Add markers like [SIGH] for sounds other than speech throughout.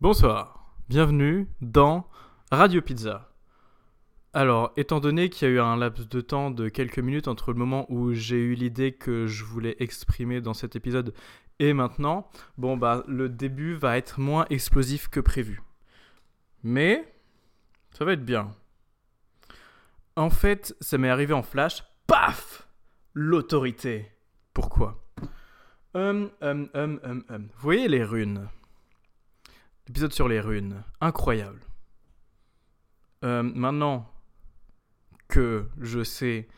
Bonsoir, bienvenue dans Radio Pizza. Alors, étant donné qu'il y a eu un laps de temps de quelques minutes entre le moment où j'ai eu l'idée que je voulais exprimer dans cet épisode et maintenant, bon bah le début va être moins explosif que prévu. Mais ça va être bien. En fait, ça m'est arrivé en flash, paf L'autorité. Pourquoi? Hum, hum, hum, hum, hum. Vous voyez les runes? L'épisode sur les runes. Incroyable. Euh, maintenant que je sais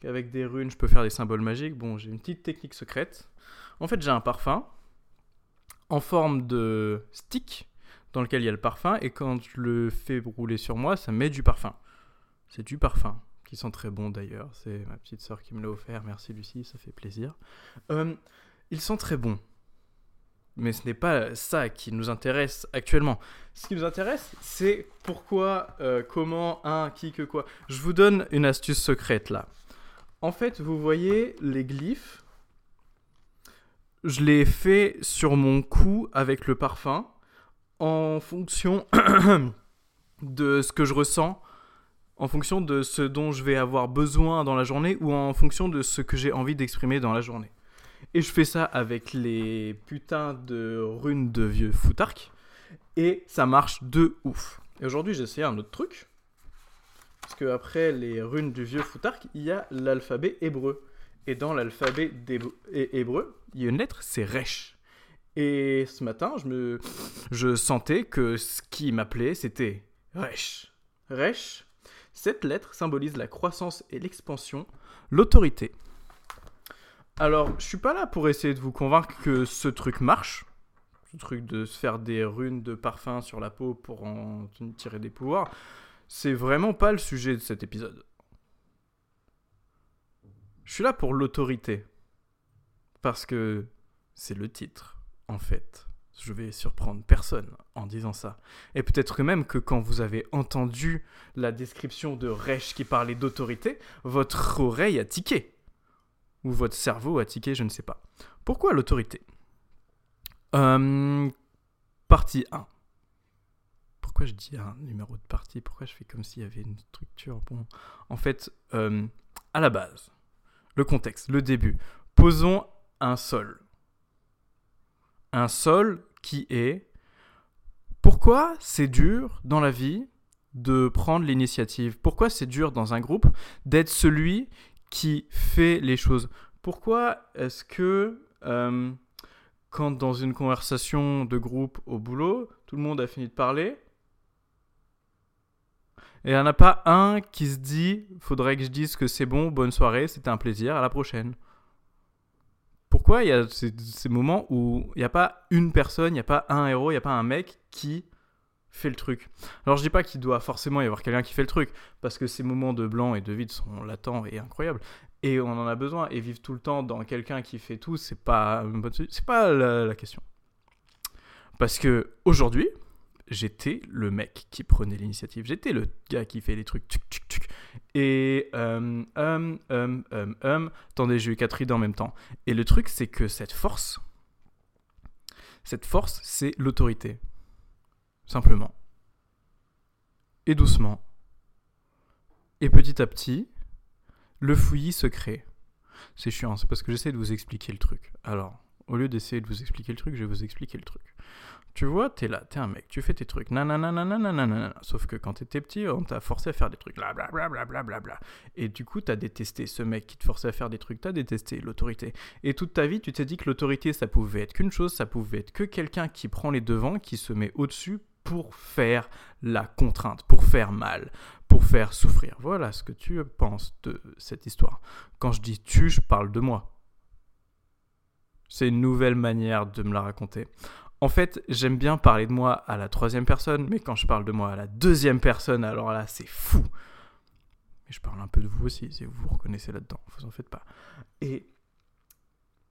qu'avec des runes, je peux faire des symboles magiques, bon, j'ai une petite technique secrète. En fait, j'ai un parfum en forme de stick dans lequel il y a le parfum, et quand je le fais rouler sur moi, ça met du parfum. C'est du parfum, qui sent très bon d'ailleurs. C'est ma petite soeur qui me l'a offert. Merci Lucie, ça fait plaisir. Euh, il sent très bon. Mais ce n'est pas ça qui nous intéresse actuellement. Ce qui nous intéresse, c'est pourquoi, euh, comment, un, qui, que quoi. Je vous donne une astuce secrète là. En fait, vous voyez les glyphes. Je les fait sur mon cou avec le parfum en fonction [COUGHS] de ce que je ressens, en fonction de ce dont je vais avoir besoin dans la journée ou en fonction de ce que j'ai envie d'exprimer dans la journée. Et je fais ça avec les putains de runes de vieux foutarques. Et ça marche de ouf. Et aujourd'hui, j'ai essayé un autre truc. Parce que après les runes du vieux foutarque, il y a l'alphabet hébreu. Et dans l'alphabet hébreu, il y a une lettre, c'est Resh. Et ce matin, je, me... je sentais que ce qui m'appelait, c'était Resh. Resh, cette lettre symbolise la croissance et l'expansion, l'autorité. Alors, je suis pas là pour essayer de vous convaincre que ce truc marche. Ce truc de se faire des runes de parfum sur la peau pour en tirer des pouvoirs. C'est vraiment pas le sujet de cet épisode. Je suis là pour l'autorité. Parce que c'est le titre, en fait. Je vais surprendre personne en disant ça. Et peut-être même que quand vous avez entendu la description de Reich qui parlait d'autorité, votre oreille a tiqué ou votre cerveau a tiqué, je ne sais pas. Pourquoi l'autorité? Euh, Partie 1. Pourquoi je dis un numéro de partie? Pourquoi je fais comme s'il y avait une structure? Bon, en fait, euh, à la base, le contexte, le début. Posons un sol. Un sol qui est... Pourquoi c'est dur dans la vie de prendre l'initiative? Pourquoi c'est dur dans un groupe d'être celui qui fait les choses. Pourquoi est-ce que euh, quand dans une conversation de groupe au boulot, tout le monde a fini de parler, et il n'y en a pas un qui se dit faudrait que je dise que c'est bon, bonne soirée, c'était un plaisir, à la prochaine Pourquoi il y a ces, ces moments où il n'y a pas une personne, il n'y a pas un héros, il n'y a pas un mec qui fait le truc. Alors je dis pas qu'il doit forcément y avoir quelqu'un qui fait le truc, parce que ces moments de blanc et de vide sont latents et incroyables, et on en a besoin. Et vivre tout le temps dans quelqu'un qui fait tout, c'est pas c'est pas la, question. Parce que aujourd'hui, j'étais le mec qui prenait l'initiative, j'étais le gars qui fait les trucs, et euh, hum, hum, hum, hum. attendez, j'ai eu quatre idées en même temps. Et le truc, c'est que cette force, cette force, c'est l'autorité. Simplement. Et doucement. Et petit à petit, le fouillis se crée. C'est chiant, c'est parce que j'essaie de vous expliquer le truc. Alors, au lieu d'essayer de vous expliquer le truc, je vais vous expliquer le truc. Tu vois, t'es là, t'es un mec, tu fais tes trucs, nanana, nanana, nanana. Sauf que quand t'étais petit, on t'a forcé à faire des trucs, blablabla, blablabla. Bla. Et du coup, t'as détesté ce mec qui te forçait à faire des trucs, t'as détesté l'autorité. Et toute ta vie, tu t'es dit que l'autorité, ça pouvait être qu'une chose, ça pouvait être que quelqu'un qui prend les devants, qui se met au-dessus pour faire la contrainte, pour faire mal, pour faire souffrir. Voilà ce que tu penses de cette histoire. Quand je dis tu, je parle de moi. C'est une nouvelle manière de me la raconter. En fait, j'aime bien parler de moi à la troisième personne, mais quand je parle de moi à la deuxième personne, alors là, c'est fou. Mais je parle un peu de vous aussi, si vous vous reconnaissez là-dedans, vous en faites pas. Et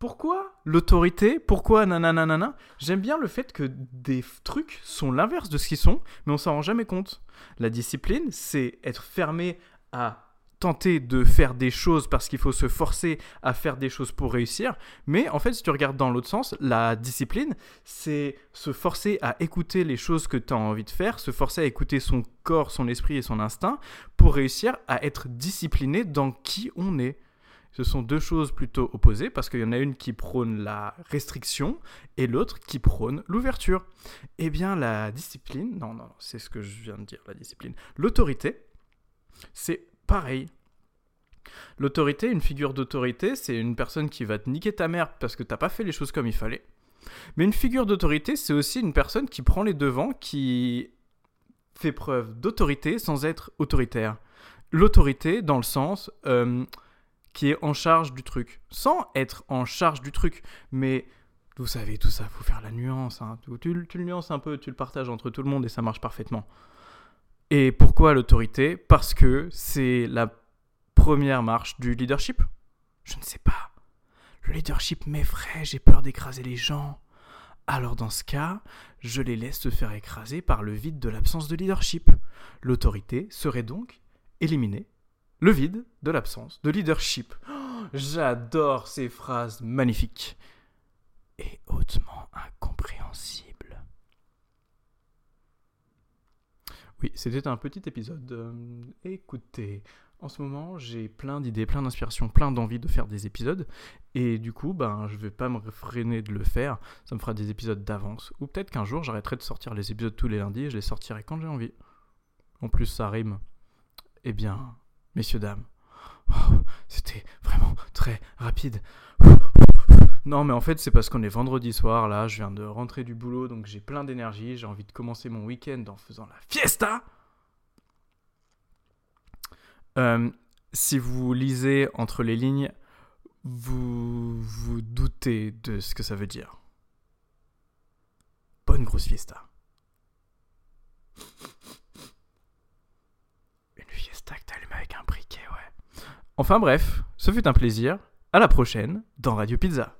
pourquoi l'autorité Pourquoi nanana J'aime bien le fait que des trucs sont l'inverse de ce qu'ils sont, mais on s'en rend jamais compte. La discipline, c'est être fermé à tenter de faire des choses parce qu'il faut se forcer à faire des choses pour réussir. Mais en fait, si tu regardes dans l'autre sens, la discipline, c'est se forcer à écouter les choses que tu as envie de faire, se forcer à écouter son corps, son esprit et son instinct pour réussir à être discipliné dans qui on est. Ce sont deux choses plutôt opposées parce qu'il y en a une qui prône la restriction et l'autre qui prône l'ouverture. Eh bien, la discipline, non, non, c'est ce que je viens de dire, la discipline. L'autorité, c'est pareil. L'autorité, une figure d'autorité, c'est une personne qui va te niquer ta mère parce que t'as pas fait les choses comme il fallait. Mais une figure d'autorité, c'est aussi une personne qui prend les devants, qui fait preuve d'autorité sans être autoritaire. L'autorité, dans le sens euh, qui est en charge du truc, sans être en charge du truc, mais vous savez, tout ça, faut faire la nuance. Hein. Tu, tu, le nuances un peu, tu le partages entre tout le monde et ça marche parfaitement. Et pourquoi l'autorité? Parce que c'est la première marche du leadership? Je ne sais pas. Le leadership m'effraie, j'ai peur d'écraser les gens. Alors dans ce cas, je les laisse se faire écraser par le vide de l'absence de leadership. L'autorité serait donc éliminée. Le vide de l'absence de leadership. Oh, j'adore ces phrases magnifiques et hautement incompréhensibles. Oui, c'était un petit épisode. Euh, écoutez, en ce moment, j'ai plein d'idées, plein d'inspirations, plein d'envie de faire des épisodes. Et du coup, ben, je vais pas me freiner de le faire. Ça me fera des épisodes d'avance. Ou peut-être qu'un jour, j'arrêterai de sortir les épisodes tous les lundis et je les sortirai quand j'ai envie. En plus, ça rime. Eh bien, messieurs, dames, c'était vraiment très rapide. Non, mais en fait, c'est parce qu'on est vendredi soir, là, je viens de rentrer du boulot, donc j'ai plein d'énergie, j'ai envie de commencer mon week-end en faisant la fiesta. Euh, si vous lisez entre les lignes, vous vous doutez de ce que ça veut dire. Bonne grosse fiesta. Avec un briquet, ouais. Enfin bref, ce fut un plaisir. À la prochaine dans Radio Pizza.